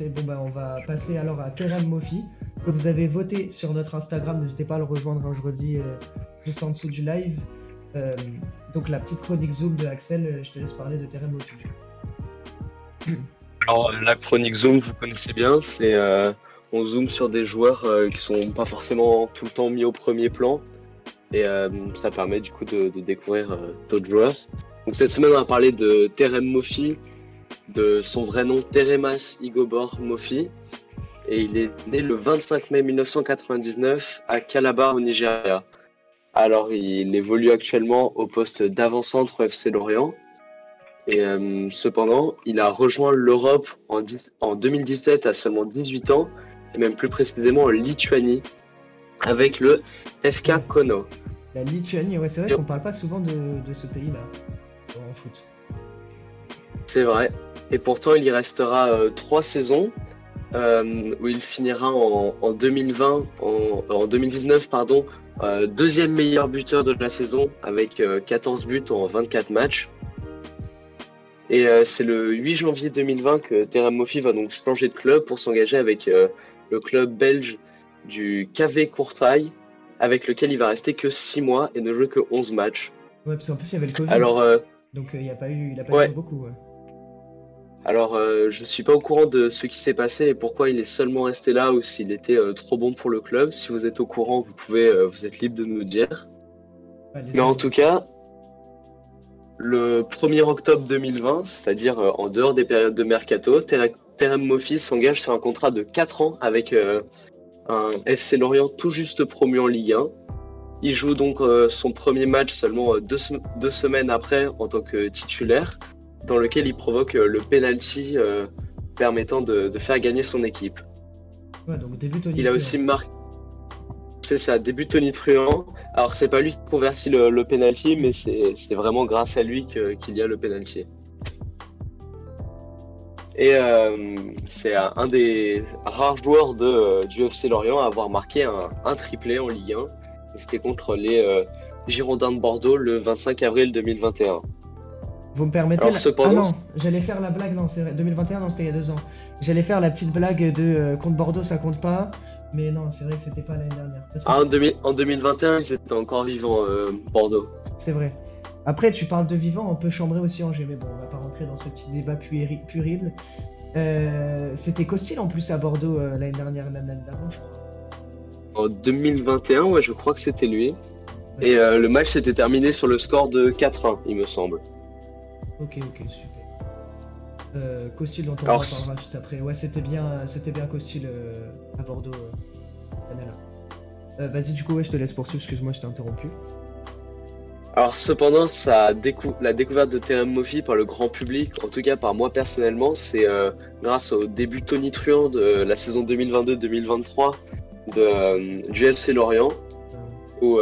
Bon, bah, on va passer alors à Terem Mofi, vous avez voté sur notre Instagram. N'hésitez pas à le rejoindre, hein, je redis, euh, juste en dessous du live. Euh, donc, la petite chronique Zoom de Axel, euh, je te laisse parler de Terem Mofi. Alors, la chronique Zoom, vous connaissez bien, c'est on zoome sur des joueurs qui sont pas forcément tout le temps mis au premier plan. Et ça permet du coup de, découvrir d'autres joueurs. Donc cette semaine, on va parler de Terem Mofi, de son vrai nom Teremas Igobor Mofi. Et il est né le 25 mai 1999 à Calabar au Nigeria. Alors il évolue actuellement au poste d'avant-centre au FC Lorient. Et euh, cependant, il a rejoint l'Europe en, dix- en 2017 à seulement 18 ans, et même plus précisément en Lituanie, avec le FK Kono. La Lituanie, ouais, c'est vrai qu'on parle pas souvent de, de ce pays-là en foot. C'est vrai. Et pourtant, il y restera euh, trois saisons, euh, où il finira en, en 2020, en, en 2019, pardon, euh, deuxième meilleur buteur de la saison, avec euh, 14 buts en 24 matchs. Et euh, c'est le 8 janvier 2020 que Terem Moffi va donc changer de club pour s'engager avec euh, le club belge du KV Courtrai, avec lequel il va rester que 6 mois et ne jouer que 11 matchs. Ouais, parce qu'en plus, il y avait le Covid. Alors, euh, Donc, euh, il n'y a pas eu, il a pas Ouais. joué beaucoup. ouais. Alors, euh, je suis pas au courant de ce qui s'est passé et pourquoi il est seulement resté là ou s'il était euh, trop bon pour le club. Si vous êtes au courant, vous pouvez, euh, vous êtes libre de nous le dire. Mais en tout cas, le 1er octobre 2020, c'est-à-dire en dehors des périodes de mercato, Ter- Terem Moffi s'engage sur un contrat de 4 ans avec un FC Lorient tout juste promu en Ligue 1. Il joue donc son premier match seulement deux, deux semaines après en tant que titulaire, dans lequel il provoque euh, le penalty euh, permettant de, de faire gagner son équipe. Ouais, donc début Tony Il a aussi marqué. C'est ça, début Tony Truant. Alors, c'est pas lui qui convertit le, le penalty, mais c'est vraiment grâce à lui qu'il y a le penalty. Et euh, c'est un des rares joueurs de, du FC Lorient à avoir marqué un, un triplé en Ligue 1. Et C'était contre les euh, Girondins de Bordeaux le 25 avril 2021. Vous me permettez Alors, la- cependant- Ah non, j'allais faire la blague, non, c'est vrai. 2021, non, c'était il y a deux ans. J'allais faire la petite blague de euh, contre Bordeaux, ça compte pas. Mais non, c'est vrai que c'était pas l'année dernière. Parce que Ah, en, 2000 en 2021, ils étaient encore vivants, euh, Bordeaux. C'est vrai. Après, tu parles de vivant, on peut chambrer aussi Angers, mais bon, on va pas rentrer dans ce petit débat puéri- puril. Euh, C'était Costil en plus à Bordeaux euh, l'année dernière, même l'année d'avant, je crois. En 2021, ouais, je crois que c'était lui. Et euh, le match s'était terminé sur le score de 4-1, il me semble. Ok, ok, super. Euh, Costil dont on reparlera juste après. Ouais, c'était bien, c'était bien Costil euh, à Bordeaux euh. Euh, Vas-y, du coup, ouais, je te laisse poursuivre, excuse-moi, je t'ai interrompu. Alors cependant, ça décou- la découverte de Terem Moffi par le grand public, en tout cas par moi personnellement, c'est grâce au début Tony Truant de la saison 2022-2023 de, euh, du FC Lorient, où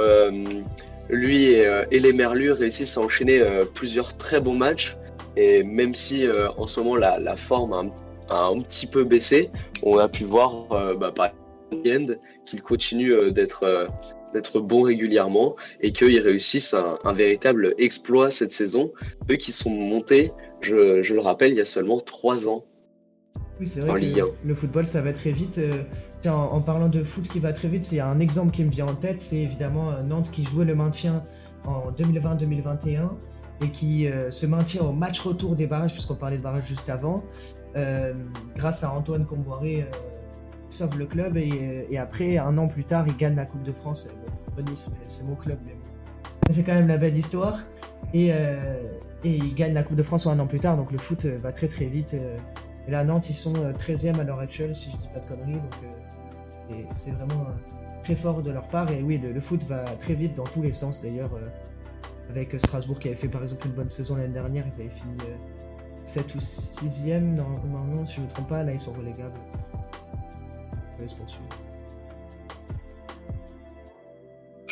lui et, euh, et les Merlus réussissent à enchaîner euh, plusieurs très bons matchs. Et même si euh, en ce moment la, la forme a un, a un petit peu baissé, on a pu voir bah, par exemple qu'il continue d'être d'être bon régulièrement et qu'ils réussissent un, un véritable exploit cette saison. Eux qui sont montés, je, je le rappelle, il y a seulement trois ans. Oui, c'est En vrai que Ligue 1. le football, ça va très vite. En, parlant de foot qui va très vite, il y a un exemple qui me vient en tête, c'est évidemment euh, Nantes qui jouait le maintien en 2020-2021 et qui euh, se maintient au match retour des barrages, puisqu'on parlait de barrages juste avant, euh, grâce à Antoine Comboiré, euh, sauve le club et, après, un an plus tard, il gagne la Coupe de France. Bon, c'est mon club, mais ça fait quand même la belle histoire. Et, et il gagne la Coupe de France un an plus tard, donc le foot va très très vite. Euh, et là, Nantes, ils sont euh, 13e à l'heure actuelle, si je dis pas de conneries. Donc, euh, c'est vraiment euh, très fort de leur part. Et oui, le, foot va très vite dans tous les sens. D'ailleurs, euh, avec euh, Strasbourg qui avait fait par exemple une bonne saison l'année dernière, ils avaient fini euh, 7 ou 6e. Non, non, si je ne me trompe pas, là, ils sont relégables. Laisse poursuivre.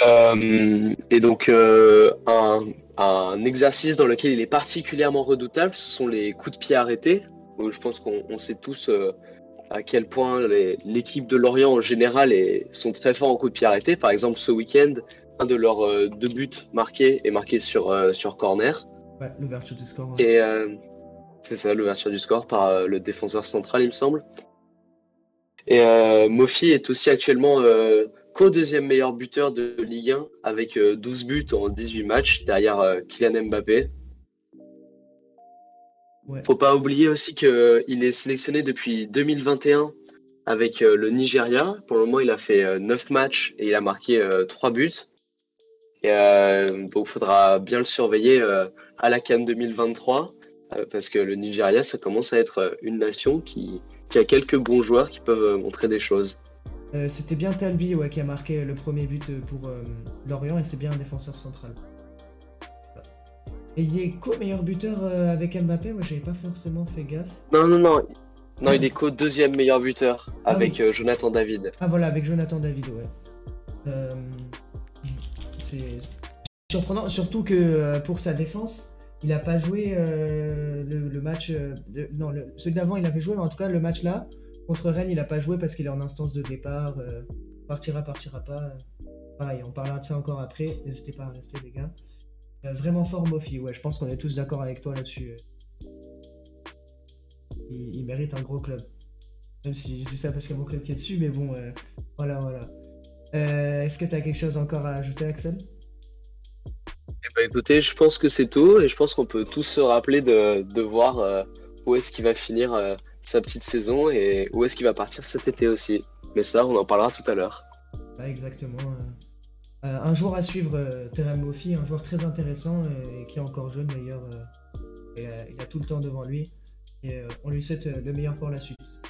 Euh, et donc euh, un exercice dans lequel il est particulièrement redoutable, ce sont les coups de pied arrêtés. Je pense qu'on on sait tous euh, à quel point l'équipe de Lorient en général est, sont très forts en coups de pied arrêtés. Par exemple, ce week-end, un de leurs euh, deux buts marqués est marqué sur, euh, sur corner. Ouais, l'ouverture du score. ouais. Et euh, c'est ça, l'ouverture du score par le défenseur central, il me semble. Et Mofi est aussi actuellement co-deuxième meilleur buteur de Ligue 1 avec 12 buts en 18 matchs derrière Kylian Mbappé. Faut pas oublier aussi qu'il est sélectionné depuis 2021 avec euh, le Nigeria. Pour le moment, il a fait 9 euh, matchs et il a marqué 3 euh, buts. Et, donc, il faudra bien le surveiller à la Cannes 2023 parce que le Nigeria, ça commence à être une nation qui, a quelques bons joueurs qui peuvent montrer des choses. C'était bien Talbi ouais, qui a marqué le premier but pour Lorient et c'est bien un défenseur central. Et il est co-meilleur buteur avec Mbappé, moi j'avais pas forcément fait gaffe. Non, non, non, non, il est co-deuxième meilleur buteur ah avec euh, Jonathan David. Ah voilà, avec Jonathan David, ouais. Euh, c'est surprenant, surtout que euh, pour sa défense, il n'a pas joué le, match. non, celui d'avant, il avait joué, mais en tout cas, le match là, contre Rennes, il n'a pas joué parce qu'il est en instance de départ. partira, partira pas. Pareil, on parlera de ça encore après. N'hésitez pas à rester, les gars. Vraiment fort, Mofi. Ouais, je pense qu'on est tous d'accord avec toi là-dessus il, mérite un gros club. Même si je dis ça parce qu'il y a mon club qui est dessus, mais bon, euh, voilà, voilà. Euh, est-ce que tu as quelque chose encore à ajouter, Axel? Eh ben, écoutez, je pense que c'est tout et je pense qu'on peut tous se rappeler de, voir euh, où est-ce qu'il va finir sa petite saison et où est-ce qu'il va partir cet été aussi. Mais ça, on en parlera tout à l'heure. exactement. Un joueur à suivre, Terem Mofi, un joueur très intéressant et qui est encore jeune d'ailleurs. il a tout le temps devant lui et euh, on lui souhaite euh, le meilleur pour la suite.